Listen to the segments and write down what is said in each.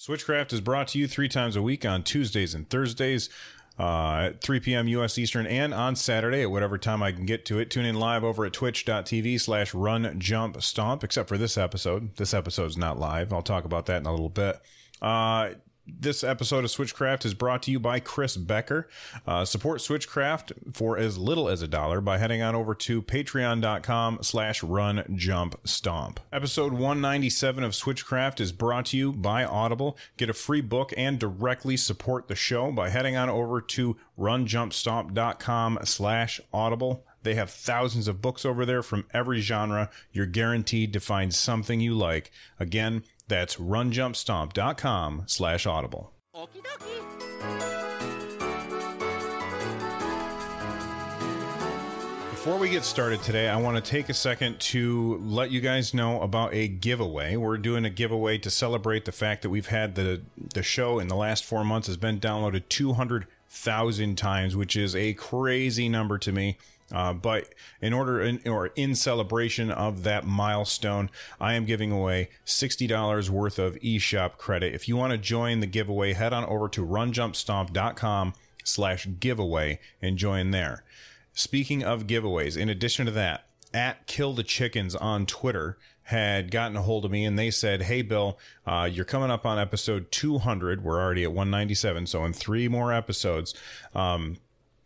Switchcraft is brought to you three times a week on Tuesdays and Thursdays. Uh, at 3 p.m. U.S. Eastern and on Saturday at whatever time I can get to it. Tune in live over at twitch.tv slash run jump stomp, except for this episode. This episode's not live. I'll talk about that in a little bit. Uh, this episode of Switchcraft is brought to you by Chris Becker. Uh, support Switchcraft for as little as a dollar by heading on over to patreon.com slash run jump stomp. Episode 197 of Switchcraft is brought to you by Audible. Get a free book and directly support the show by heading on over to runjumpstomp.com slash audible. They have thousands of books over there from every genre. You're guaranteed to find something you like. Again, that's runjumpstomp.com slash audible. Before we get started today, I want to take a second to let you guys know about a giveaway. We're doing a giveaway to celebrate the fact that we've had the the show in the last four months has been downloaded 200,000 times, which is a crazy number to me. Uh, but in order in, or in celebration of that milestone, I am giving away $60 worth of eShop credit. If you want to join the giveaway, head on over to runjumpstomp.com slash giveaway and join there. Speaking of giveaways, in addition to that, at Kill the Chickens on Twitter had gotten a hold of me and they said, Hey, Bill, uh, you're coming up on episode 200. We're already at 197. So in three more episodes, um,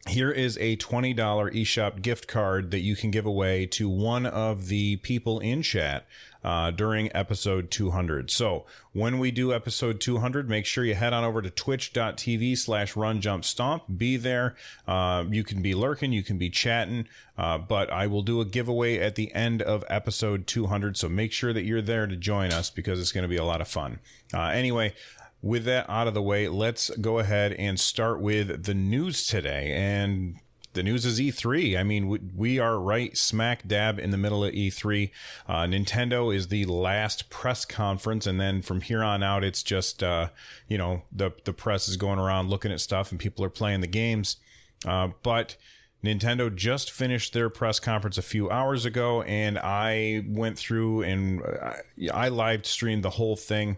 here is a $20 eShop gift card that you can give away to one of the people in chat uh, during episode 200. So when we do episode 200, make sure you head on over to twitch.tv slash run jump stomp. Be there. Uh, you can be lurking, you can be chatting, uh, but I will do a giveaway at the end of episode 200. So make sure that you're there to join us because it's going to be a lot of fun. Uh, anyway, with that out of the way, let's go ahead and start with the news today. And the news is E3. I mean, we, are right smack dab in the middle of E3. Uh, Nintendo is the last press conference, and then from here on out, it's just uh, you know the the press is going around looking at stuff, and people are playing the games. Uh, but Nintendo just finished their press conference a few hours ago, and I went through and I, I live streamed the whole thing.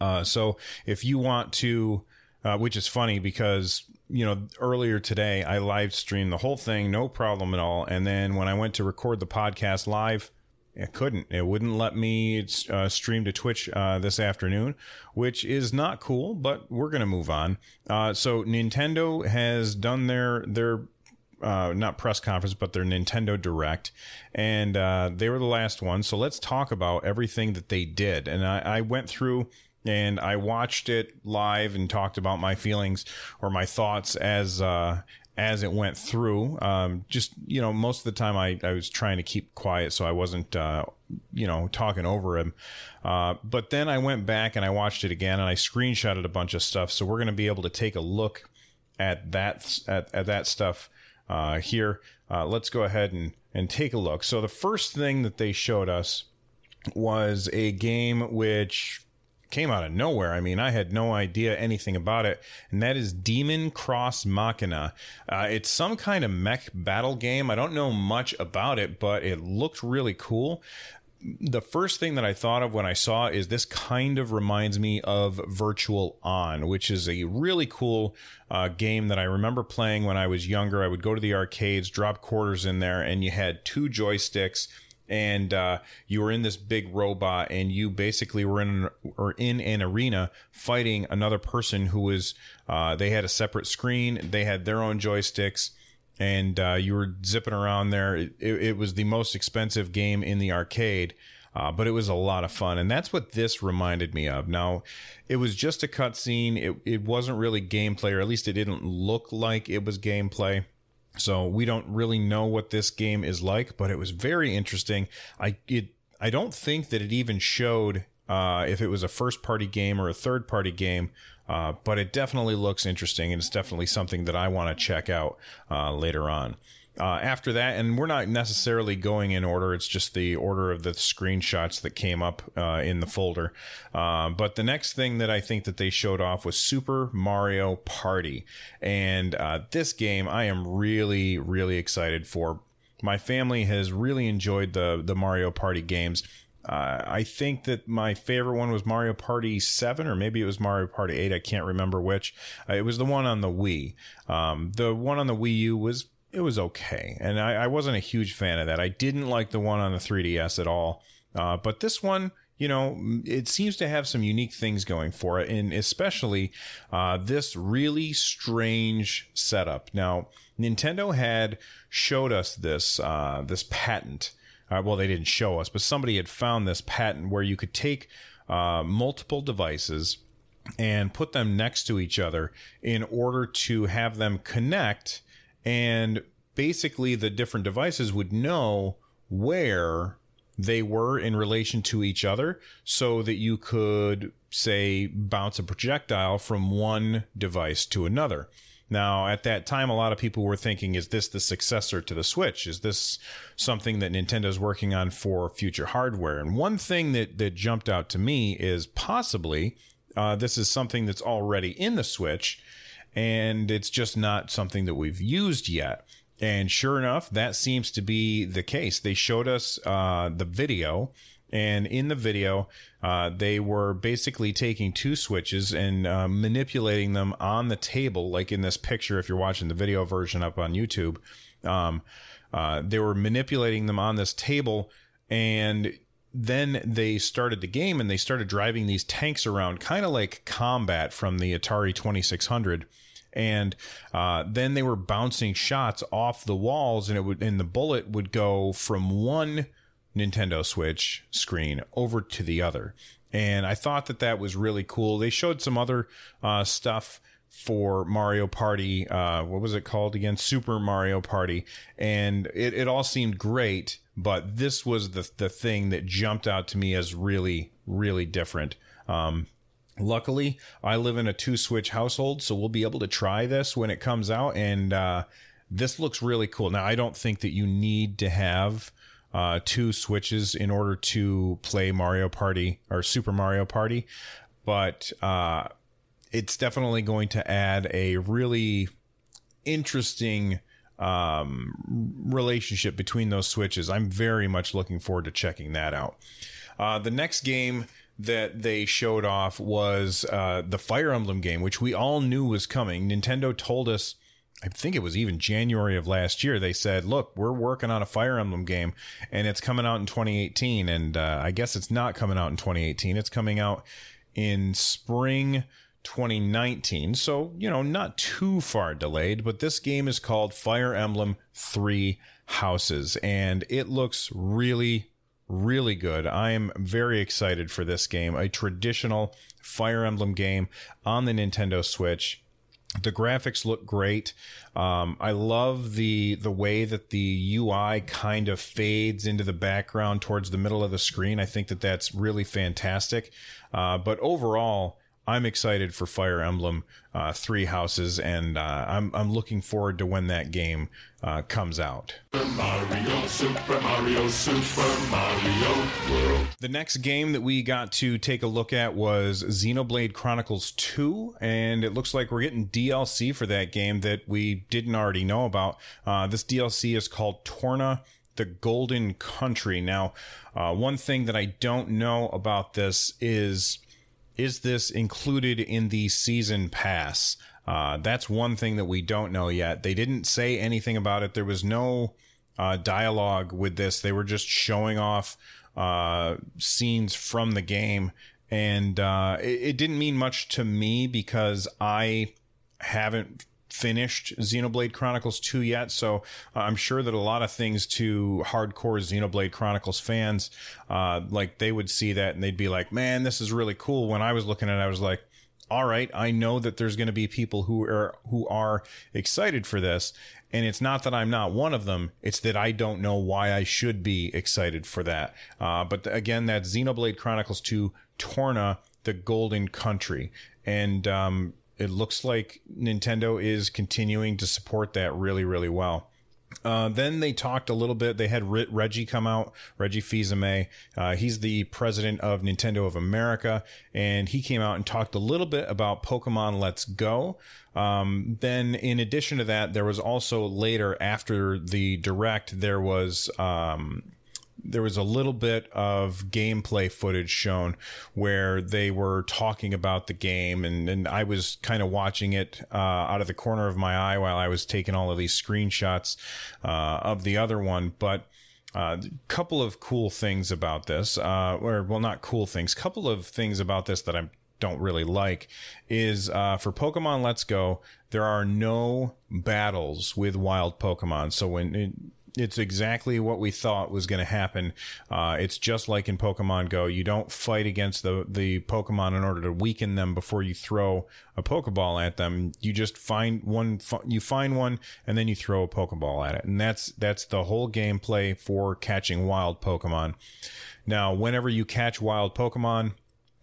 Uh, so if you want to, uh, which is funny because you know earlier today I live streamed the whole thing, no problem at all. And then when I went to record the podcast live, it couldn't. It wouldn't let me uh, stream to Twitch uh, this afternoon, which is not cool. But we're gonna move on. Uh, so Nintendo has done their their uh, not press conference, but their Nintendo Direct, and uh, they were the last one. So let's talk about everything that they did. And I, I went through and I watched it live and talked about my feelings or my thoughts as uh, as it went through. Um, just you know, most of the time I, I was trying to keep quiet so I wasn't uh, you know talking over him. Uh, but then I went back and I watched it again and I screenshotted a bunch of stuff. So we're going to be able to take a look at that at, at that stuff uh, here. Uh, let's go ahead and and take a look. So the first thing that they showed us was a game which came out of nowhere. I mean, I had no idea anything about it, and that is Demon Cross Machina. Uh, it's some kind of mech battle game. I don't know much about it, but it looked really cool. The first thing that I thought of when I saw is this kind of reminds me of Virtual On, which is a really cool uh, game that I remember playing when I was younger. I would go to the arcades, drop quarters in there, and you had two joysticks and uh, you were in this big robot and you basically were in or in an arena fighting another person who was uh, they had a separate screen they had their own joysticks and uh, you were zipping around there. It, it, was the most expensive game in the arcade uh, but it was a lot of fun and that's what this reminded me of. Now it was just a cutscene. It, it wasn't really gameplay or at least it didn't look like it was gameplay so we don't really know what this game is like, but it was very interesting. I it I don't think that it even showed uh, if it was a first party game or a third party game, uh, but it definitely looks interesting and it's definitely something that I want to check out uh, later on. Uh, after that, and we're not necessarily going in order, it's just the order of the screenshots that came up uh, in the folder. Uh, but the next thing that I think that they showed off was Super Mario Party. And uh, this game I am really, really excited for. My family has really enjoyed the, the Mario Party games. Uh, I think that my favorite one was Mario Party 7, or maybe it was Mario Party 8. I can't remember which. Uh, it was the one on the Wii. Um, the one on the Wii U was it was okay, and I, I, wasn't a huge fan of that. I didn't like the one on the 3DS at all, uh, but this one, you know, it seems to have some unique things going for it, and especially uh, this really strange setup. Now, Nintendo had showed us this uh, this patent. Uh, well, they didn't show us, but somebody had found this patent where you could take uh, multiple devices and put them next to each other in order to have them connect and basically the different devices would know where they were in relation to each other so that you could say bounce a projectile from one device to another. Now, at that time, a lot of people were thinking, is this the successor to the Switch? Is this something that Nintendo's working on for future hardware? And one thing that, that jumped out to me is possibly uh, this is something that's already in the Switch and it's just not something that we've used yet. And sure enough, that seems to be the case. They showed us uh, the video, and in the video, uh, they were basically taking two switches and uh, manipulating them on the table, like in this picture. If you're watching the video version up on YouTube, um, uh, they were manipulating them on this table, and then they started the game and they started driving these tanks around, kind of like combat from the Atari 2600 and uh, then they were bouncing shots off the walls, and it would and the bullet would go from one Nintendo Switch screen over to the other. And I thought that that was really cool. They showed some other uh, stuff for Mario Party. Uh, what was it called again? Super Mario Party. And it, it all seemed great, but this was the, the thing that jumped out to me as really, really different. Um, Luckily, I live in a two switch household, so we'll be able to try this when it comes out. And uh, this looks really cool. Now, I don't think that you need to have uh, two switches in order to play Mario Party or Super Mario Party, but uh, it's definitely going to add a really interesting um, relationship between those switches. I'm very much looking forward to checking that out. Uh, the next game that they showed off was uh, the Fire Emblem game, which we all knew was coming. Nintendo told us, I think it was even January of last year, they said, look, we're working on a Fire Emblem game and it's coming out in 2018. And uh, I guess it's not coming out in 2018, it's coming out in spring 2019. So, you know, not too far delayed, but this game is called Fire Emblem Three Houses and it looks really, really good. I am very excited for this game, a traditional Fire Emblem game on the Nintendo Switch. The graphics look great. Um, I love the the way that the UI kind of fades into the background towards the middle of the screen. I think that that's really fantastic. Uh, but overall, I'm excited for Fire Emblem uh, Three Houses, and uh, I'm I'm looking forward to when that game uh, comes out. Super Mario, Super Mario, Super Mario World. The next game that we got to take a look at was Xenoblade Chronicles 2, and it looks like we're getting DLC for that game that we didn't already know about. Uh, this DLC is called Torna the Golden Country. Now, uh, one thing that I don't know about this is is this included in the season pass? Uh, that's one thing that we don't know yet. They didn't say anything about it. There was no uh, dialogue with this. They were just showing off uh, scenes from the game, and uh, it, it didn't mean much to me because I haven't finished Xenoblade Chronicles 2 yet, so uh, I'm sure that a lot of things to hardcore Xenoblade Chronicles fans, uh, like they would see that and they'd be like, man, this is really cool. When I was looking at it, I was like, all right, I know that there's going to be people who are who are excited for this, and it's not that I'm not one of them. It's that I don't know why I should be excited for that. Uh, but again, that Xenoblade Chronicles 2 Torna, the Golden Country. And um, it looks like Nintendo is continuing to support that really, really well. Uh, then they talked a little bit. They had Reggie come out, Reggie Fils-Aimé. Uh, he's the president of Nintendo of America, and he came out and talked a little bit about Pokemon Let's Go. Um, then, in addition to that, there was also later after the direct, there was um, there was a little bit of gameplay footage shown where they were talking about the game and, and I was kind of watching it uh, out of the corner of my eye while I was taking all of these screenshots uh, of the other one. But a uh, couple of cool things about this, uh, or well, not cool things, couple of things about this that I don't really like is uh, for Pokemon Let's Go, there are no battles with wild Pokemon. So when it's exactly what we thought was going to happen. Uh, it's just like in Pokemon Go. You don't fight against the, the Pokemon in order to weaken them before you throw a Pokeball at them. You just find one, you find one and then you throw a Pokeball at it. And that's, that's the whole gameplay for catching wild Pokemon. Now, whenever you catch wild Pokemon,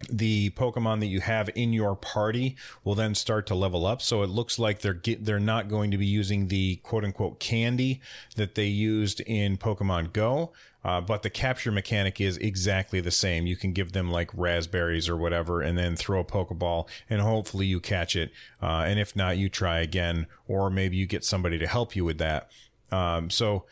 the Pokemon that you have in your party will then start to level up. So it looks like they're get, they're not going to be using the quote unquote candy that they used in Pokemon Go. Uh, but the capture mechanic is exactly the same. You can give them like raspberries or whatever, and then throw a Pokeball, and hopefully you catch it. Uh, and if not, you try again, or maybe you get somebody to help you with that. Um, so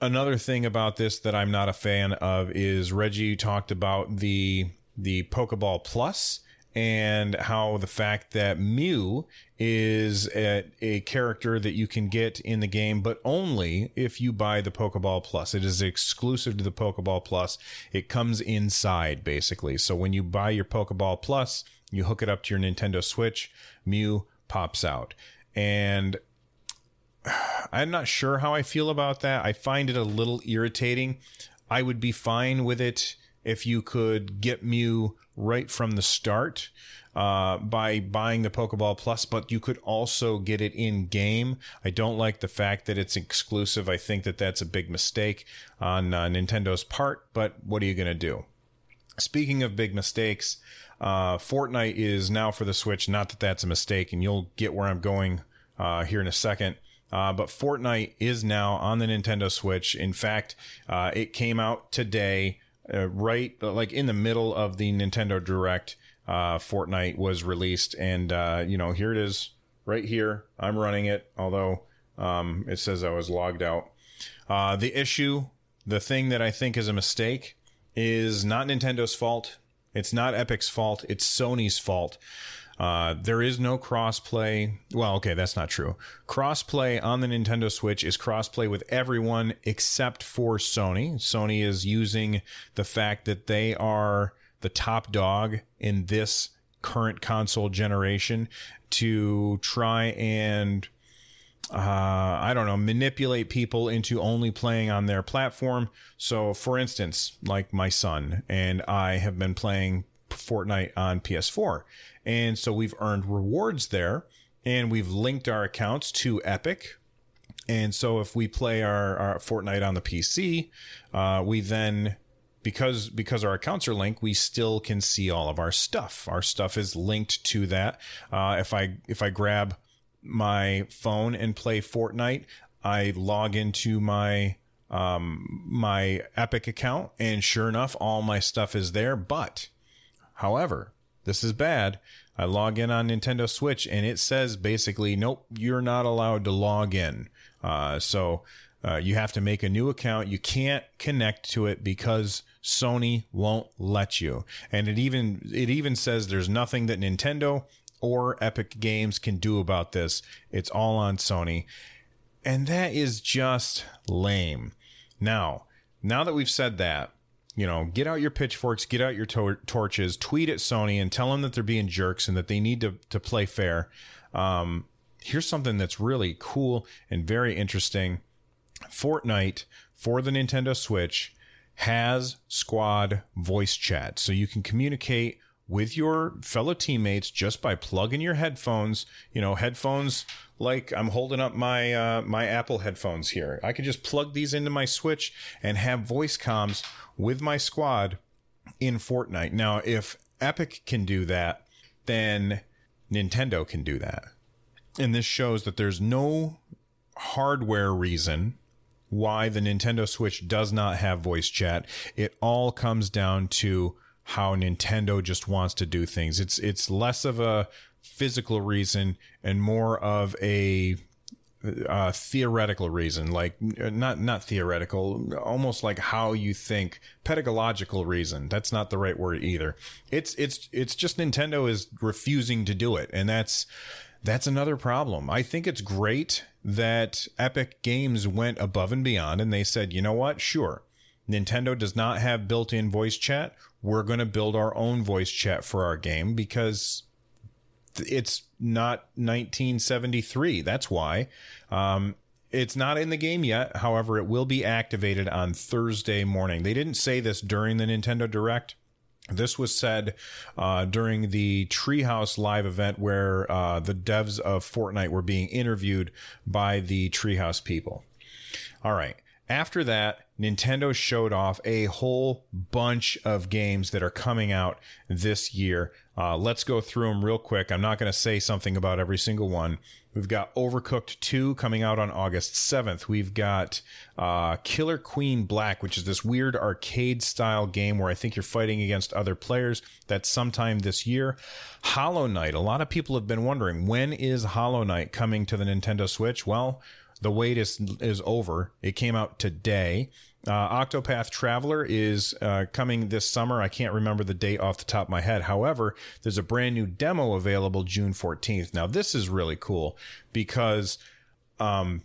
another thing about this that I'm not a fan of is Reggie talked about the the Pokeball Plus and how the fact that Mew is a, a, character that you can get in the game, but only if you buy the Pokeball Plus. It is exclusive to the Pokeball Plus. It comes inside, basically. So when you buy your Pokeball Plus, you hook it up to your Nintendo Switch, Mew pops out. And I'm not sure how I feel about that. I find it a little irritating. I would be fine with it if you could get Mew right from the start uh, by buying the Pokeball Plus, but you could also get it in game. I don't like the fact that it's exclusive. I think that that's a big mistake on uh, Nintendo's part, but what are you going to do? Speaking of big mistakes, uh, Fortnite is now for the Switch. Not that that's a mistake, and you'll get where I'm going uh, here in a second. Uh, but Fortnite is now on the Nintendo Switch. In fact, uh, it came out today uh, right like in the middle of the Nintendo Direct, uh, Fortnite was released, and uh, you know here it is right here. I'm running it, although um, it says I was logged out. Uh, the issue, the thing that I think is a mistake, is not Nintendo's fault. It's not Epic's fault. It's Sony's fault. Uh, there is no crossplay. Well, okay, that's not true. Crossplay on the Nintendo Switch is crossplay with everyone except for Sony. Sony is using the fact that they are the top dog in this current console generation to try and uh, I don't know, manipulate people into only playing on their platform. So, for instance, like my son and I have been playing Fortnite on PS4. And so we've earned rewards there and we've linked our accounts to Epic. And so if we play our, our Fortnite on the PC, uh, we then because because our accounts are linked, we still can see all of our stuff. Our stuff is linked to that. Uh, if I if I grab my phone and play Fortnite, I log into my um, my Epic account, and sure enough, all my stuff is there. But However, this is bad. I log in on Nintendo Switch and it says basically, nope, you're not allowed to log in. Uh, so uh, you have to make a new account. You can't connect to it because Sony won't let you. And it even it even says there's nothing that Nintendo or Epic Games can do about this. It's all on Sony. And that is just lame. Now, now that we've said that, you know, get out your pitchforks, get out your tor- torches, tweet at Sony and tell them that they're being jerks and that they need to, to play fair. Um, here's something that's really cool and very interesting. Fortnite for the Nintendo Switch has squad voice chat. So you can communicate with your fellow teammates just by plugging your headphones, you know, headphones like I'm holding up my uh, my Apple headphones here. I could just plug these into my Switch and have voice comms with my squad in Fortnite. Now, if Epic can do that, then Nintendo can do that. And this shows that there's no hardware reason why the Nintendo Switch does not have voice chat. It all comes down to how Nintendo just wants to do things. It's it's less of a physical reason and more of a uh, theoretical reason, like not not theoretical, almost like how you think, pedagogical reason. That's not the right word either. It's it's it's just Nintendo is refusing to do it, and that's that's another problem. I think it's great that Epic Games went above and beyond, and they said, you know what, sure. Nintendo does not have built in voice chat. We're going to build our own voice chat for our game because it's not 1973. That's why. Um, it's not in the game yet. However, it will be activated on Thursday morning. They didn't say this during the Nintendo Direct. This was said uh, during the Treehouse live event where uh, the devs of Fortnite were being interviewed by the Treehouse people. All right. After that, Nintendo showed off a whole bunch of games that are coming out this year. Uh, let's go through them real quick. I'm not going to say something about every single one. We've got Overcooked 2 coming out on August 7th. We've got uh, Killer Queen Black, which is this weird arcade style game where I think you're fighting against other players. That's sometime this year. Hollow Knight. A lot of people have been wondering when is Hollow Knight coming to the Nintendo Switch? Well, the wait is is over. It came out today. Uh, Octopath Traveler is uh, coming this summer. I can't remember the date off the top of my head. However, there's a brand new demo available June 14th. Now, this is really cool because um,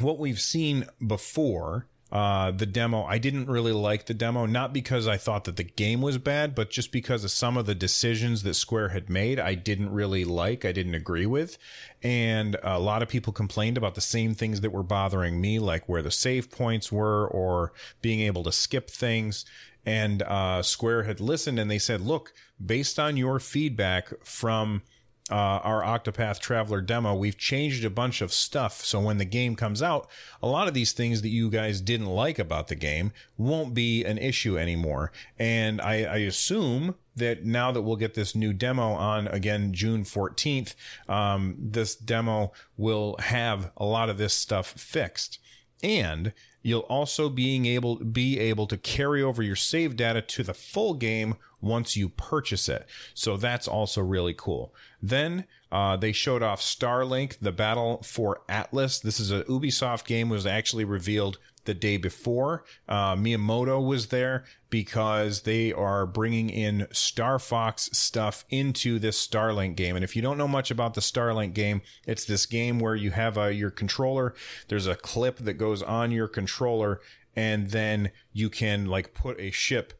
what we've seen before uh, the demo. I didn't really like the demo, not because I thought that the game was bad, but just because of some of the decisions that Square had made, I didn't really like, I didn't agree with. And a lot of people complained about the same things that were bothering me, like where the save points were or being able to skip things. And uh, Square had listened and they said, look, based on your feedback from uh, our Octopath Traveler demo, we've changed a bunch of stuff. So when the game comes out, a lot of these things that you guys didn't like about the game won't be an issue anymore. And I, I assume that now that we'll get this new demo on again June 14th, um, this demo will have a lot of this stuff fixed. And you'll also being able be able to carry over your save data to the full game once you purchase it. So that's also really cool. Then uh, they showed off Starlink, the battle for Atlas. This is a Ubisoft game was actually revealed the day before. Uh, Miyamoto was there because they are bringing in Star Fox stuff into this Starlink game. And if you don't know much about the Starlink game, it's this game where you have a, your controller. There's a clip that goes on your controller and then you can like put a ship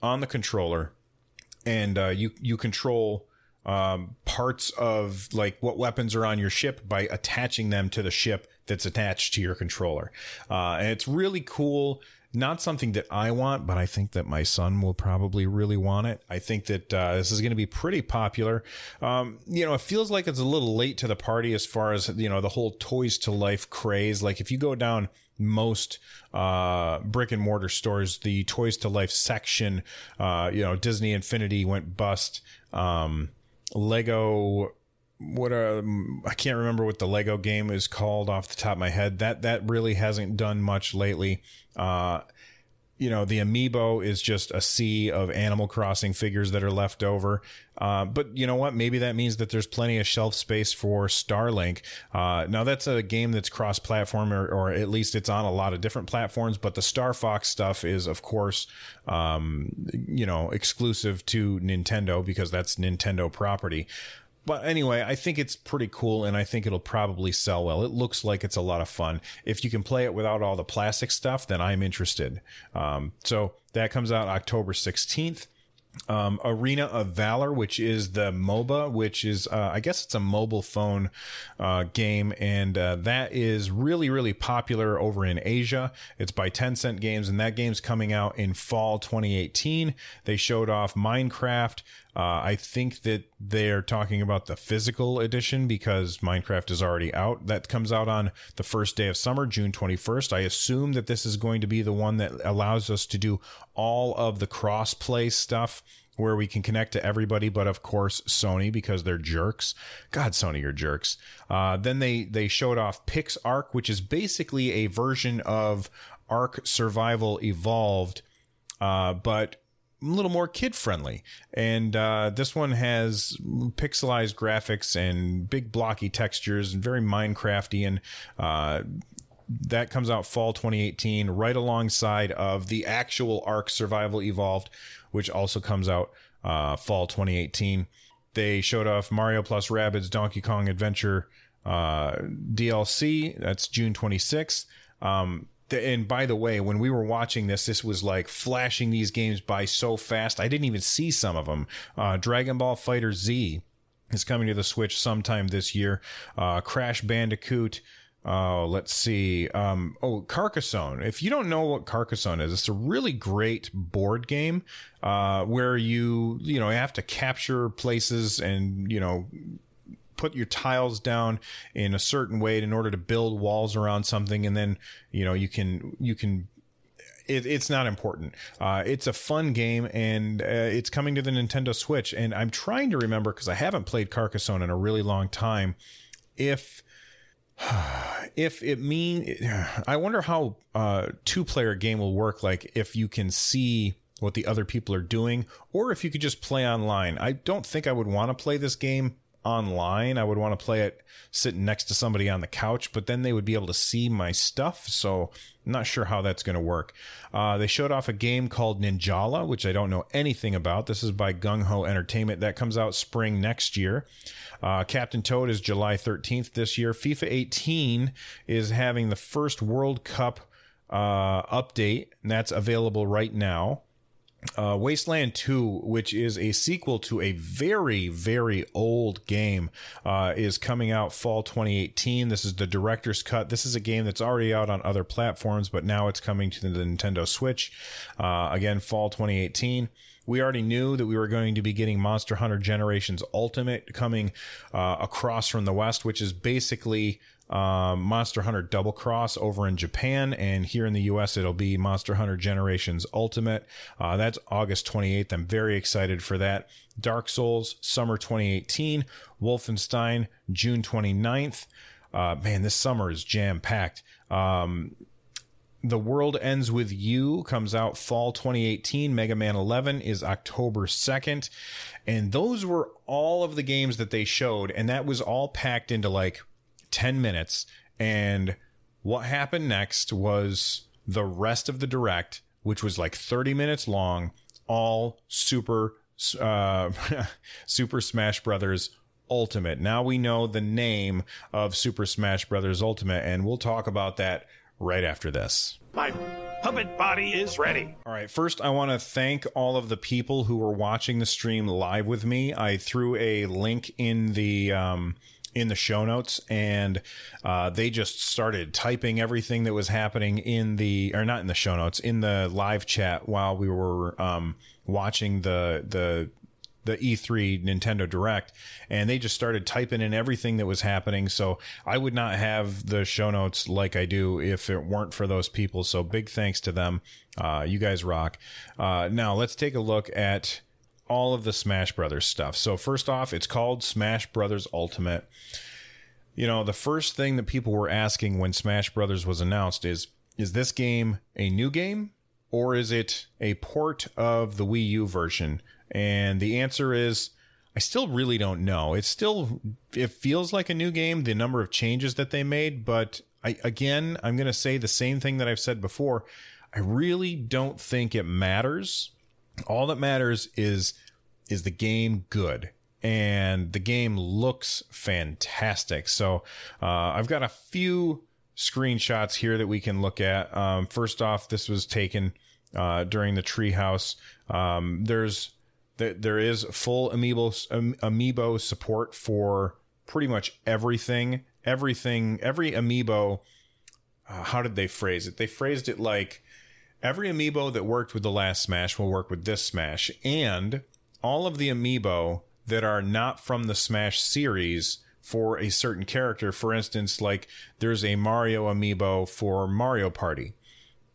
on the controller and uh, you you control um, parts of like what weapons are on your ship by attaching them to the ship that's attached to your controller. Uh, and it's really cool. Not something that I want, but I think that my son will probably really want it. I think that uh, this is going to be pretty popular. Um, you know, it feels like it's a little late to the party as far as you know the whole toys to life craze. Like if you go down most uh, brick and mortar stores, the toys to life section, uh, you know, Disney Infinity went bust. Um, Lego what um, I can't remember what the Lego game is called off the top of my head. That that really hasn't done much lately. Uh, you know, the amiibo is just a sea of Animal Crossing figures that are left over. Uh, but you know what? Maybe that means that there's plenty of shelf space for Starlink. Uh, now that's a game that's cross-platform, or, or, at least it's on a lot of different platforms. But the Star Fox stuff is, of course, um, you know, exclusive to Nintendo because that's Nintendo property but anyway, I think it's pretty cool and I think it'll probably sell well. It looks like it's a lot of fun. If you can play it without all the plastic stuff, then I'm interested. Um, so that comes out October 16th. Um, Arena of Valor, which is the MOBA, which is, uh, I guess it's a mobile phone uh, game, and uh, that is really, really popular over in Asia. It's by Tencent Games, and that game's coming out in fall 2018. They showed off Minecraft, uh, I think that they're talking about the physical edition because Minecraft is already out. That comes out on the first day of summer, June 21st. I assume that this is going to be the one that allows us to do all of the cross play stuff where we can connect to everybody, but of course Sony because they're jerks. God, Sony, you're jerks. Uh, then they they showed off PixARK, which is basically a version of Ark Survival Evolved, uh, but a little more kid friendly. And uh, this one has pixelized graphics and big blocky textures and very Minecrafty and. Uh, that comes out fall 2018, right alongside of the actual Ark Survival Evolved, which also comes out uh, fall 2018. They showed off Mario plus Rabbids Donkey Kong Adventure uh, DLC. That's June 26th. Um, and by the way, when we were watching this, this was like flashing these games by so fast. I didn't even see some of them. Uh, Dragon Ball FighterZ is coming to the Switch sometime this year. Uh, Crash Bandicoot. Uh, let's see. Um, oh, Carcassonne. If you don't know what Carcassonne is, it's a really great board game uh, where you you know have to capture places and you know put your tiles down in a certain way in order to build walls around something, and then you know you can you can it, it's not important. Uh, it's a fun game, and uh, it's coming to the Nintendo Switch. And I'm trying to remember because I haven't played Carcassonne in a really long time. If if it mean, I wonder how uh, two player game will work. Like if you can see what the other people are doing, or if you could just play online. I don't think I would want to play this game online. I would want to play it sitting next to somebody on the couch, but then they would be able to see my stuff. So I'm not sure how that's going to work. Uh, they showed off a game called Ninjala, which I don't know anything about. This is by GungHo Entertainment. That comes out spring next year. Uh, Captain Toad is July 13th this year. FIFA 18 is having the first World Cup uh, update, and that's available right now uh, Wasteland 2, which is a sequel to a very, very old game, uh, is coming out fall 2018. This is the director's cut. This is a game that's already out on other platforms, but now it's coming to the Nintendo Switch. Uh, again, fall 2018. We already knew that we were going to be getting Monster Hunter Generations Ultimate coming uh, across from the West, which is basically um, Monster Hunter Double Cross over in Japan, and here in the US, it'll be Monster Hunter Generations Ultimate. Uh, that's August 28th. I'm very excited for that. Dark Souls, summer 2018. Wolfenstein, June 29th. Uh, man, this summer is jam packed. Um, the World Ends With You comes out fall 2018. Mega Man 11 is October 2nd. And those were all of the games that they showed. And that was all packed into like 10 minutes. And what happened next was the rest of the direct, which was like 30 minutes long, all super, uh, Super Smash Brothers Ultimate. Now we know the name of Super Smash Brothers Ultimate, and we'll talk about that right after this. My puppet body is ready. All right, first, I want to thank all of the people who were watching the stream live with me. I threw a link in the. Um, in the show notes and uh, they just started typing everything that was happening in the or not in the show notes in the live chat while we were um, watching the the the E3 Nintendo Direct, and they just started typing in everything that was happening. So I would not have the show notes like I do if it weren't for those people. So big thanks to them. Uh, you guys rock. Uh, now let's take a look at all of the Smash Brothers stuff. So first off, it's called Smash Brothers Ultimate. You know, the first thing that people were asking when Smash Brothers was announced is is this game a new game or is it a port of the Wii U version? And the answer is I still really don't know. It's still it feels like a new game, the number of changes that they made, but I again, I'm going to say the same thing that I've said before. I really don't think it matters. All that matters is is the game good? And the game looks fantastic. So uh, I've got a few screenshots here that we can look at. Um, first off, this was taken uh, during the treehouse. Um, there's there is full amiibo amiibo support for pretty much everything. Everything, every amiibo. Uh, how did they phrase it? They phrased it like every amiibo that worked with the last Smash will work with this Smash, and all of the amiibo that are not from the Smash series for a certain character. For instance, like there's a Mario amiibo for Mario Party.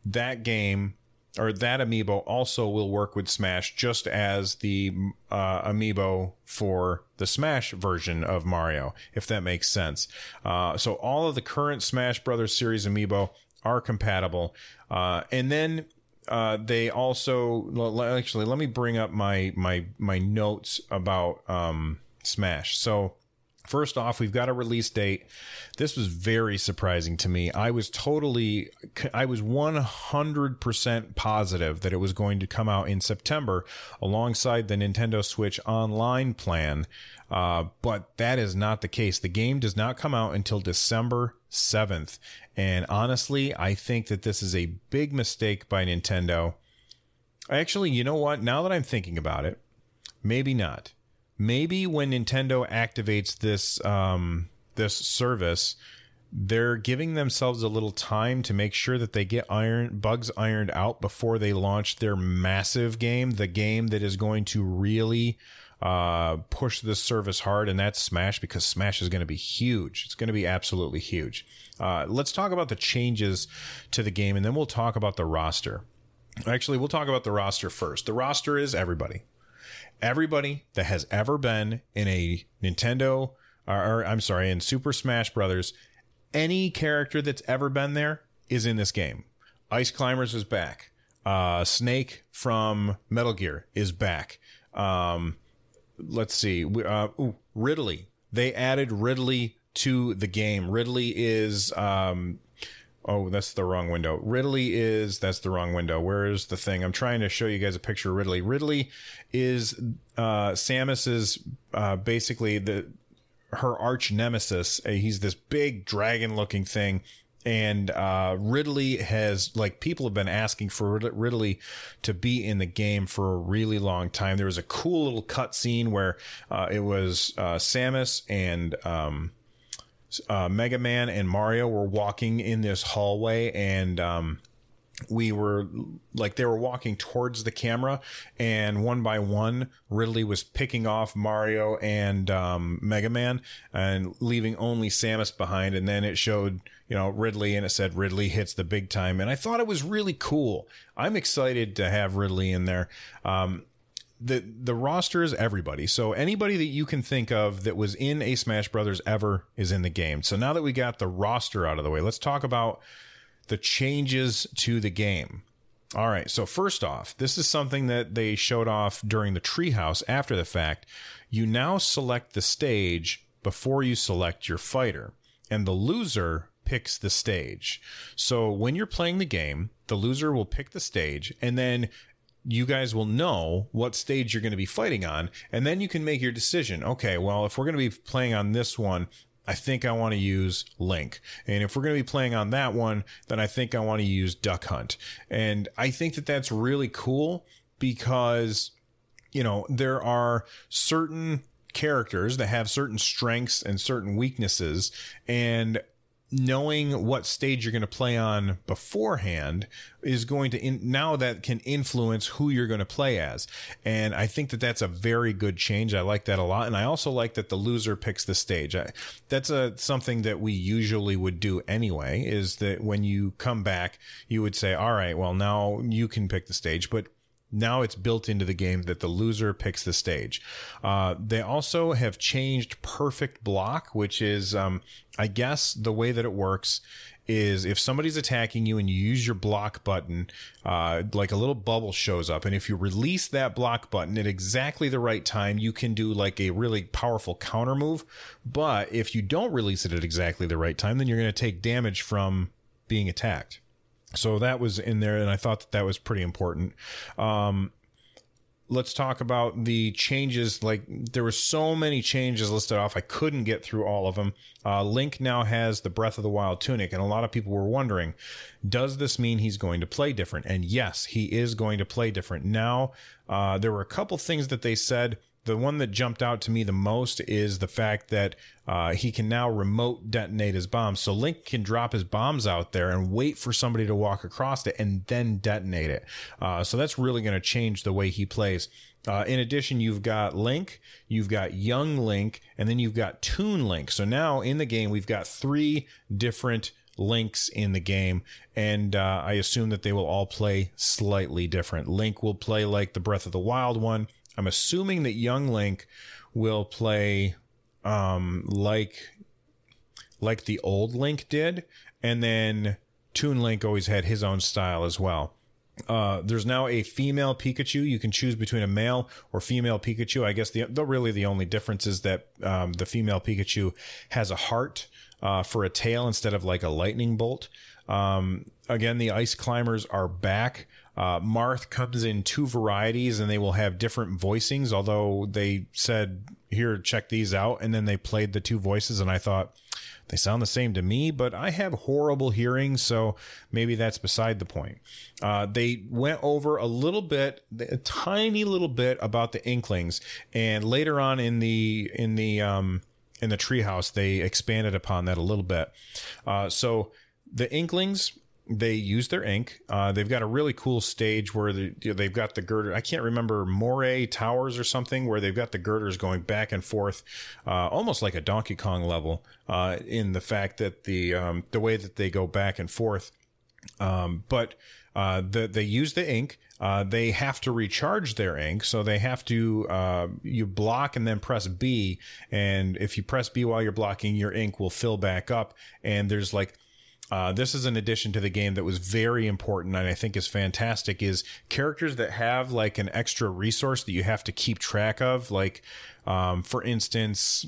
That game or that amiibo also will work with Smash, just as the uh, amiibo for the Smash version of Mario, if that makes sense. Uh, so all of the current Smash Brothers series amiibo are compatible, uh, and then uh, they also actually let me bring up my my my notes about um, Smash. So First off, we've got a release date. This was very surprising to me. I was totally, I was 100% positive that it was going to come out in September alongside the Nintendo Switch Online plan. Uh, but that is not the case. The game does not come out until December 7th. And honestly, I think that this is a big mistake by Nintendo. Actually, you know what? Now that I'm thinking about it, maybe not maybe when Nintendo activates this um, this service, they're giving themselves a little time to make sure that they get iron bugs ironed out before they launch their massive game, the game that is going to really uh, push this service hard, and that's Smash because Smash is going to be huge. It's going to be absolutely huge. Uh, let's talk about the changes to the game, and then we'll talk about the roster. Actually, we'll talk about the roster first. The roster is everybody everybody that has ever been in a Nintendo or, or, I'm sorry, in Super Smash Brothers, any character that's ever been there is in this game. Ice Climbers is back. Uh, Snake from Metal Gear is back. Um, let's see. Uh, ooh, Ridley. They added Ridley to the game. Ridley is um, Oh, that's the wrong window. Ridley is that's the wrong window. Where is the thing? I'm trying to show you guys a picture of Ridley. Ridley is uh Samus's uh basically the her arch nemesis. Uh, he's this big dragon looking thing. And uh, Ridley has like people have been asking for Ridley to be in the game for a really long time. There was a cool little cut scene where uh, it was uh, Samus and um, uh, Mega Man and Mario were walking in this hallway and, um, we were like they were walking towards the camera and one by one ridley was picking off mario and um, mega man and leaving only samus behind. And then it showed you know ridley and it said ridley hits the big time. And i thought it was really cool. I'm excited to have ridley in there. Um, the the roster is everybody. So anybody that you can think of that was in a Smash Brothers ever is in the game. So now that we got the roster out of the way, let's talk about the changes to the game. All right. So first off, this is something that they showed off during the treehouse after the fact. You now select the stage before you select your fighter, and the loser picks the stage. So when you're playing the game, the loser will pick the stage, and then you guys will know what stage you're going to be fighting on, and then you can make your decision. Okay, well, if we're going to be playing on this one, I think I want to use Link. And if we're going to be playing on that one, then I think I want to use Duck Hunt. And I think that that's really cool because, you know, there are certain characters that have certain strengths and certain weaknesses. And knowing what stage you're going to play on beforehand is going to in, now that can influence who you're going to play as. And i think that that's a very good change. I like that a lot. And i also like that the loser picks the stage. I, that's a something that we usually would do anyway is that when you come back you would say all right well now you can pick the stage. But now it's built into the game that the loser picks the stage. Uh, they also have changed perfect block, which is, um, I guess, the way that it works is if somebody's attacking you and you use your block button, uh, like a little bubble shows up. And if you release that block button at exactly the right time, you can do like a really powerful counter move. But if you don't release it at exactly the right time, then you're going to take damage from being attacked. So that was in there, and I thought that that was pretty important. Um, let's talk about the changes. Like there were so many changes listed off, I couldn't get through all of them. Uh, Link now has the Breath of the Wild tunic, and a lot of people were wondering, does this mean he's going to play different? And yes, he is going to play different. Now, uh, there were a couple things that they said the one that jumped out to me the most is the fact that uh, he can now remote detonate his bombs. So Link can drop his bombs out there and wait for somebody to walk across it and then detonate it. Uh, so that's really going to change the way he plays. Uh, in addition, you've got Link, you've got Young Link, and then you've got Toon Link. So now in the game, we've got three different links in the game, and uh, I assume that they will all play slightly different. Link will play like the Breath of the Wild one. I'm assuming that young Link will play um, like like the old Link did, and then Toon Link always had his own style as well. Uh, there's now a female Pikachu. You can choose between a male or female Pikachu. I guess the, the really the only difference is that um, the female Pikachu has a heart uh, for a tail instead of like a lightning bolt. Um, again, the ice climbers are back. Uh, Marth comes in two varieties and they will have different voicings, although they said, here, check these out. And then they played the two voices and I thought, they sound the same to me, but I have horrible hearing, so maybe that's beside the point. Uh, they went over a little bit, a tiny little bit about the Inklings, and later on in the in the um, in the treehouse, they expanded upon that a little bit. Uh, so the Inklings they use their ink. Uh, they've got a really cool stage where they, you know, they've got the girder. I can't remember Moray Towers or something where they've got the girders going back and forth, uh, almost like a Donkey Kong level. Uh, in the fact that the um, the way that they go back and forth, um, but uh, the, they use the ink. Uh, they have to recharge their ink, so they have to uh, you block and then press B, and if you press B while you're blocking, your ink will fill back up. And there's like uh, this is an addition to the game that was very important and I think is fantastic is characters that have like an extra resource that you have to keep track of. Like, um, for instance,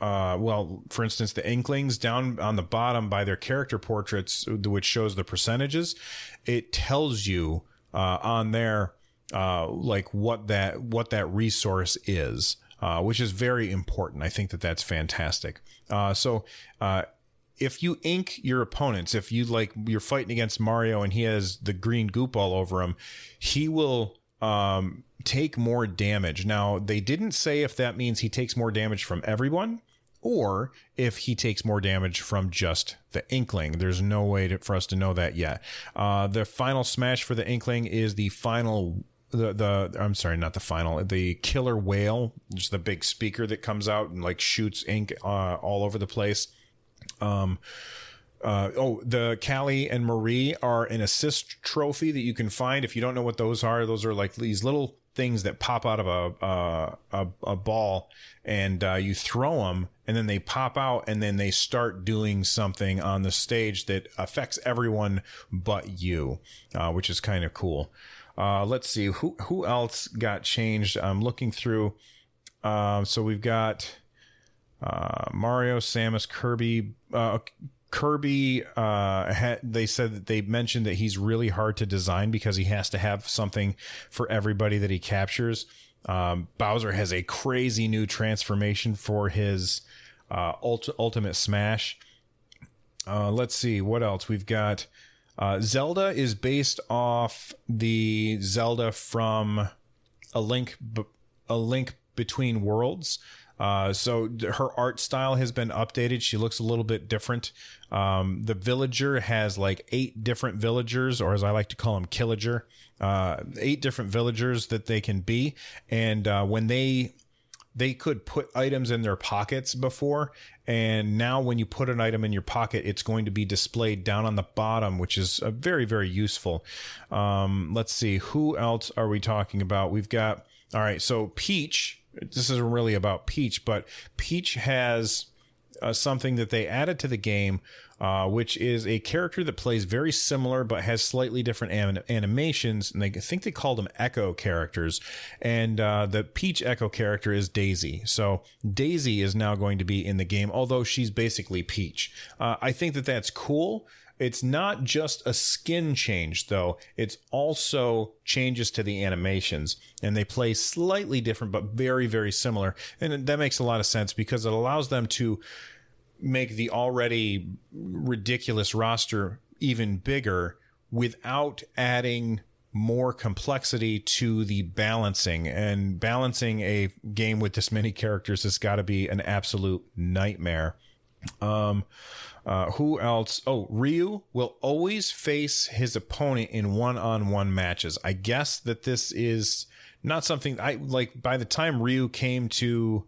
uh, well, for instance, the Inklings down on the bottom by their character portraits, which shows the percentages, it tells you, uh, on there, uh, like what that, what that resource is. Uh, which is very important. I think that that's fantastic. Uh, so, uh, if you ink your opponents, if you like you're fighting against Mario and he has the green goop all over him, he will um, take more damage. Now they didn't say if that means he takes more damage from everyone or if he takes more damage from just the Inkling. There's no way to, for us to know that yet. Uh, the final smash for the Inkling is the final the the I'm sorry, not the final, the Killer Wail, just the big speaker that comes out and like shoots ink uh, all over the place. Um, uh, oh, the Callie and Marie are an assist trophy that you can find. If you don't know what those are, those are like these little things that pop out of a uh, a, a, ball, and uh, you throw them, and then they pop out, and then they start doing something on the stage that affects everyone but you, uh, which is kind of cool. Uh, let's see who who else got changed. I'm looking through. Um, so we've got uh, Mario, Samus, Kirby. Uh, Kirby, uh, they said that they mentioned that he's really hard to design because he has to have something for everybody that he captures. Um, Bowser has a crazy new transformation for his uh, ult- Ultimate Smash. Uh, let's see what else we've got. Uh, Zelda is based off the Zelda from a link, b- a link between worlds. Uh, so her art style has been updated. She looks a little bit different. Um, the villager has like eight different villagers, or as I like to call them, killager. Uh, eight different villagers that they can be, and uh, when they they could put items in their pockets before and now when you put an item in your pocket it's going to be displayed down on the bottom which is very very useful um, let's see who else are we talking about we've got all right so peach this isn't really about Peach, but Peach has uh, something that they added to the game, uh, which is a character that plays very similar but has slightly different anim- animations. And they I think they called them Echo characters. And uh, the Peach Echo character is Daisy. So Daisy is now going to be in the game, although she's basically Peach. Uh, I think that that's cool it's not just a skin change, though. It's also changes to the animations, and they play slightly different, but very, very similar. And that makes a lot of sense because it allows them to make the already ridiculous roster even bigger without adding more complexity to the balancing and balancing a game with this many characters has got to be an absolute nightmare um uh, who else? Oh, Ryu will always face his opponent in one-on-one matches. I guess that this is not something I like. By the time Ryu came to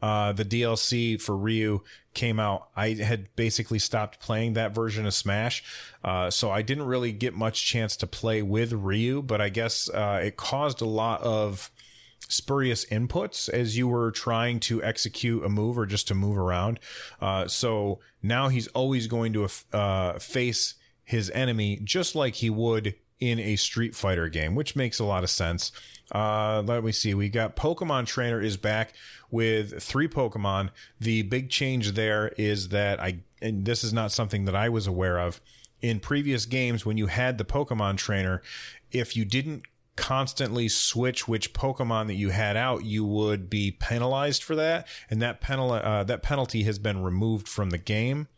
uh, the DLC for Ryu came out, I had basically stopped playing that version of Smash. Uh, so I didn't really get much chance to play with Ryu, but I guess uh, it caused a lot of spurious inputs as you were trying to execute a move or just to move around. Uh, so now he's always going to uh, face his enemy just like he would in a Street Fighter game, which makes a lot of sense. Uh, let me see. We got Pokemon Trainer is back with three Pokemon. The big change there is that I, and this is not something that I was aware of in previous games when you had the Pokemon Trainer, if you didn't constantly switch which Pokemon that you had out, you would be penalized for that, and that penal uh, that penalty has been removed from the game.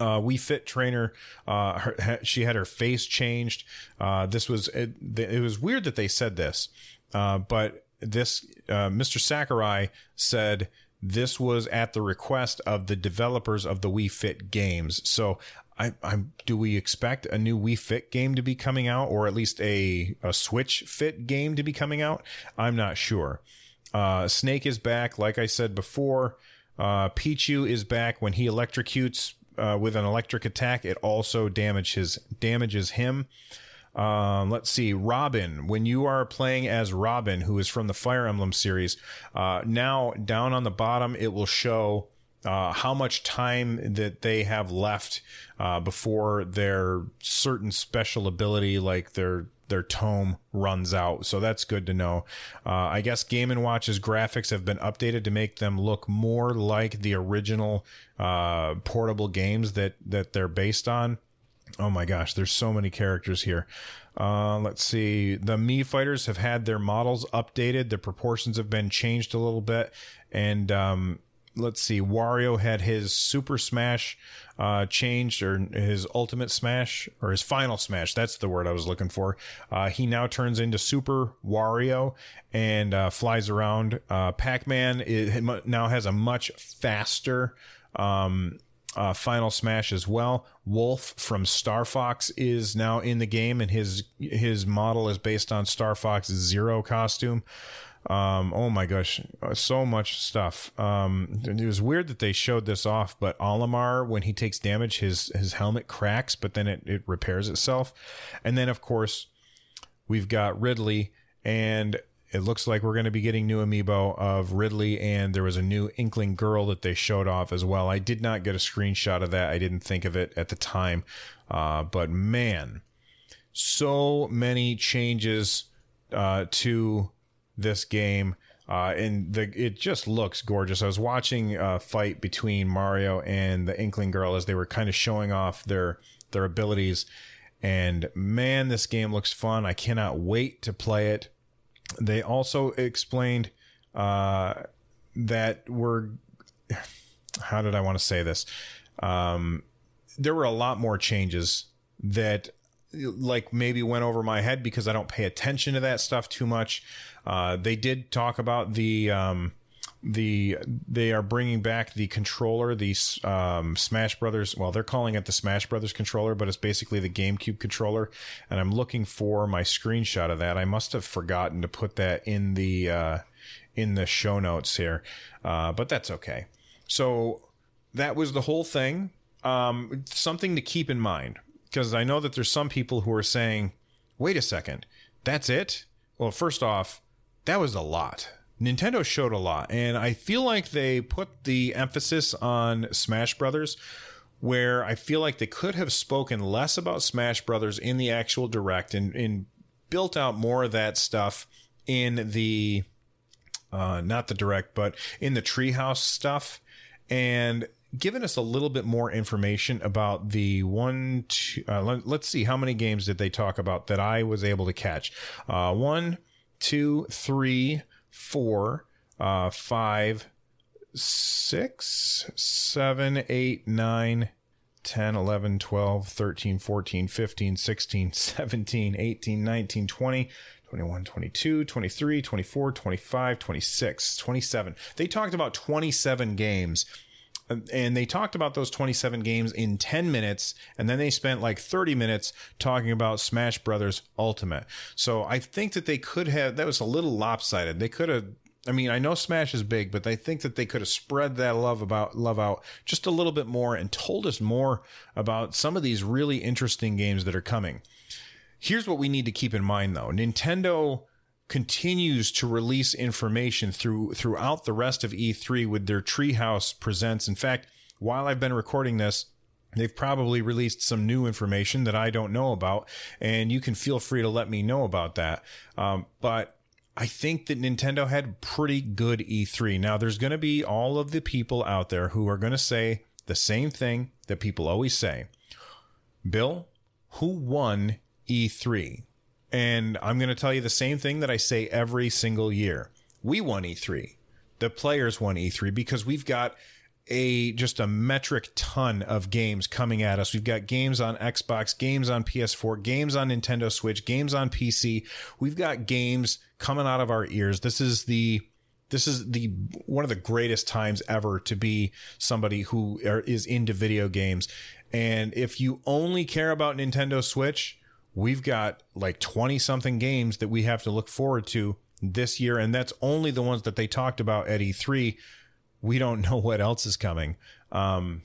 Uh, Wii Fit trainer, uh, her, she had her face changed. Uh, this was it, it, was weird that they said this, uh, but this uh, Mr. Sakurai said this was at the request of the developers of the Wii Fit games. So I, I'm, do we expect a new Wii Fit game to be coming out, or at least a a Switch Fit game to be coming out? I'm not sure. Uh, Snake is back, like I said before. Uh, Pichu is back when he electrocutes uh, with an electric attack. It also damages damages him. Um, let's see, Robin. When you are playing as Robin, who is from the Fire Emblem series, uh, now down on the bottom it will show uh, how much time that they have left uh, before their certain special ability, like their their tome runs out. So that's good to know. Uh, I guess Game and Watch's graphics have been updated to make them look more like the original uh, portable games that that they're based on. Oh my gosh, there's so many characters here. Uh, let's see. The Mii fighters have had their models updated. The proportions have been changed a little bit, and um, let's see, Wario had his Super Smash uh, changed, or his Ultimate Smash, or his Final Smash. That's the word I was looking for. Uh, he now turns into Super Wario and uh, flies around. Uh, Pac Man now has a much faster. Um, uh, Final Smash as well. Wolf from Star Fox is now in the game, and his his model is based on Star Fox's Zero costume. Um, oh my gosh, so much stuff. Um, it was weird that they showed this off, but Olimar, when he takes damage, his his helmet cracks, but then it, it repairs itself. And then of course, we've got Ridley, and it looks like we're going to be getting new amiibo of Ridley, and there was a new Inkling girl that they showed off as well. I did not get a screenshot of that. I didn't think of it at the time, uh, but man, so many changes uh, to this game. Uh, and the it just looks gorgeous. I was watching a fight between Mario and the Inkling Girl as they were kind of showing off their their abilities, and man, this game looks fun. I cannot wait to play it. They also explained uh, that we're how did I want to say this? Um, there were a lot more changes that like maybe went over my head because I don't pay attention to that stuff too much. Uh, they did talk about the um, the they are bringing back the controller, the um, Smash Brothers. Well, they're calling it the Smash Brothers controller, but it's basically the GameCube controller. And I'm looking for my screenshot of that. I must have forgotten to put that in the uh, in the show notes here, uh, but that's okay. So that was the whole thing. Um, something to keep in mind because I know that there's some people who are saying, "Wait a second, that's it." Well, first off, that was a lot. Nintendo showed a lot, and I feel like they put the emphasis on Smash Brothers, where I feel like they could have spoken less about Smash Brothers in the actual direct and, and built out more of that stuff in the uh, not the direct, but in the treehouse stuff, and given us a little bit more information about the one. Two, uh, let, us see how many games did they talk about that I was able to catch. Uh, one two, three, four, uh, five, six, seven, eight, nine, 10, 11, 12, 13, 14, 15, 16, 17, 18, 19, 20, 21, 22, 23, 24, 25, 26, 27. They talked about 27 games and they talked about those 27 games in 10 minutes and then they spent like 30 minutes talking about smash brothers ultimate so i think that they could have that was a little lopsided they could have I mean, I know Smash is big, but I think that they could have spread that love about love out just a little bit more and told us more about some of these really interesting games that are coming. Here's what we need to keep in mind though. Nintendo continues to release information through throughout the rest of E3 with their Treehouse presents. In fact, while I've been recording this, They've probably released some new information that I don't know about, and you can feel free to let me know about that. Um, but I think that Nintendo had pretty good E3. Now, there's going to be all of the people out there who are going to say the same thing that people always say Bill, who won E3? And I'm going to tell you the same thing that I say every single year. We won E3. The players won E3 because we've got a just a metric ton of games coming at us. We've got games on Xbox, games on PS4, games on Nintendo Switch, games on PC. We've got games coming out of our ears. This is the this is the one of the greatest times ever to be somebody who is into video games. And if you only care about Nintendo Switch, we've got like 20 something games that we have to look forward to this year. And that's only the ones that they talked about at E3. We don't know what else is coming. Um,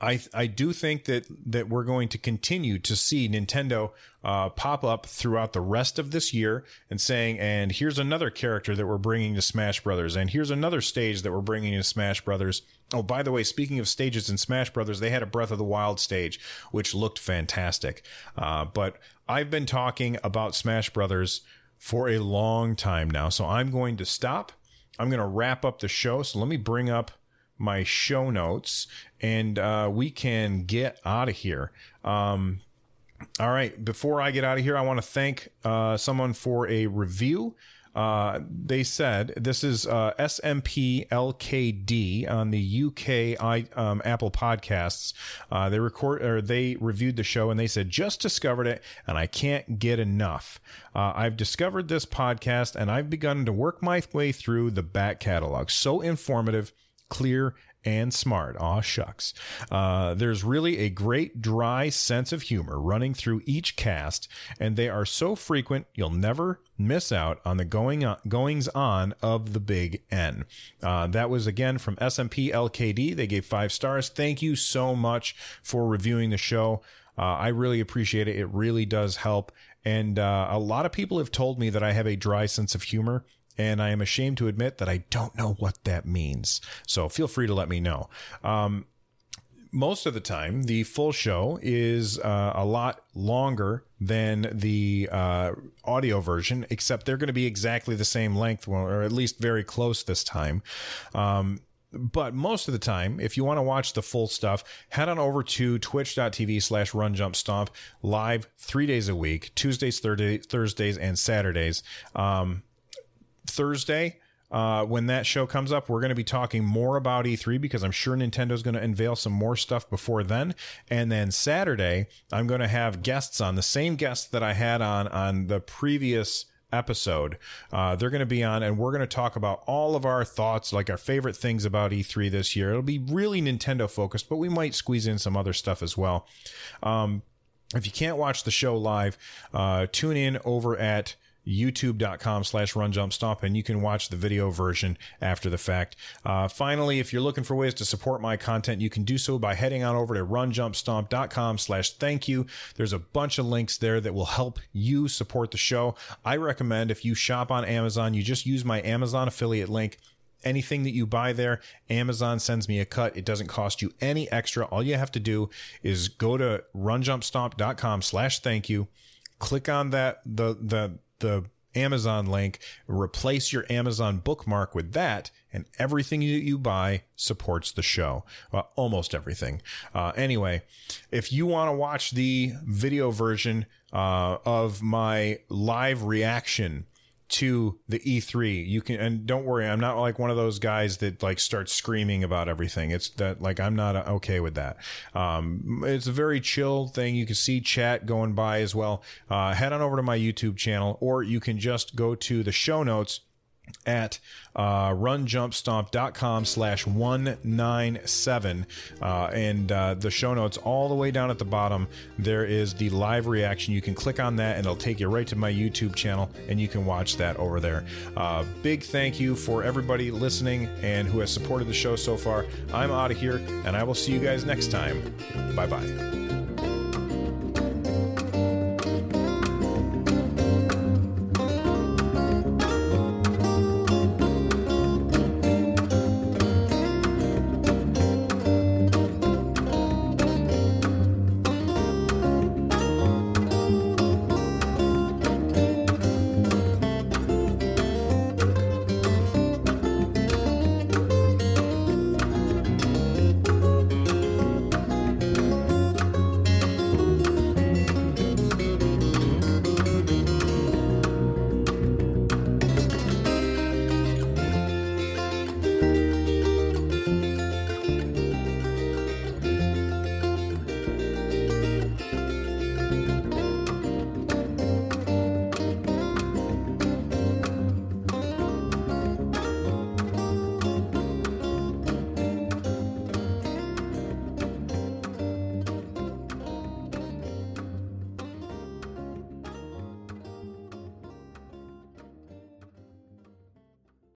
I I do think that that we're going to continue to see Nintendo uh, pop up throughout the rest of this year and saying, and here's another character that we're bringing to Smash Brothers, and here's another stage that we're bringing to Smash Brothers. Oh, by the way, speaking of stages in Smash Brothers, they had a Breath of the Wild stage which looked fantastic. Uh, but I've been talking about Smash Brothers for a long time now. So I'm going to stop. I'm going to wrap up the show. So let me bring up my show notes and uh, we can get out of here. Um, all right. Before I get out of here, I want to thank uh, someone for a review. Uh, they said this is uh, SMP LKD on the UK I, um, Apple Podcasts. Uh, they record or they reviewed the show and they said just discovered it and I can't get enough. Uh, I've discovered this podcast and I've begun to work my way through the back catalog. So informative, clear, and smart. Aw, shucks. Uh, there's really a great dry sense of humor running through each cast, and they are so frequent you'll never miss out on the going on, goings on of the Big N. Uh, that was again from SMP LKD. They gave five stars. Thank you so much for reviewing the show. Uh, I really appreciate it. It really does help. And uh, a lot of people have told me that I have a dry sense of humor and I am ashamed to admit that I don't know what that means. So feel free to let me know. Um, most of the time, the full show is uh, a lot longer than the uh, audio version, except they're going to be exactly the same length, or at least very close this time. Um, but most of the time, if you want to watch the full stuff, head on over to twitch.tv slash run jump stomp live three days a week, Tuesdays, Thursdays, and Saturdays. Um, Thursday, uh, when that show comes up, we're going to be talking more about E3 because I'm sure Nintendo's going to unveil some more stuff before then. And then Saturday, I'm going to have guests on the same guests that I had on on the previous episode. Uh, they're going to be on, and we're going to talk about all of our thoughts, like our favorite things about E3 this year. It'll be really Nintendo focused, but we might squeeze in some other stuff as well. Um, if you can't watch the show live, uh, tune in over at youtube.com slash run jump stomp and you can watch the video version after the fact uh, finally if you're looking for ways to support my content you can do so by heading on over to runjumpstomp.com slash thank you there's a bunch of links there that will help you support the show i recommend if you shop on amazon you just use my amazon affiliate link anything that you buy there, Amazon sends me a cut. It doesn't cost you any extra. All you have to do is go to runjumpstomp.com slash thank you. Click on that, the, the, the Amazon link, replace your Amazon bookmark with that, and everything that you buy supports the show. Well, almost everything. Uh, anyway, if you want to watch the video version uh, of my live reaction to the E3. You can, and don't worry, I'm not like one of those guys that like starts screaming about everything. It's that like, I'm not uh, okay with that. Um, it's a very chill thing. You can see chat going by as well. Uh, head on over to my YouTube channel, or you can just go to the show notes at uh, runjumpstomp.com slash 197 uh, and uh, the show notes all the way down at the bottom there is the live reaction. You can click on that and it'll take you right to my youtube channel and you can watch that over there. Uh, big thank you for everybody listening and who has supported the show so far. I'm out of here and i will see you guys next time. Bye bye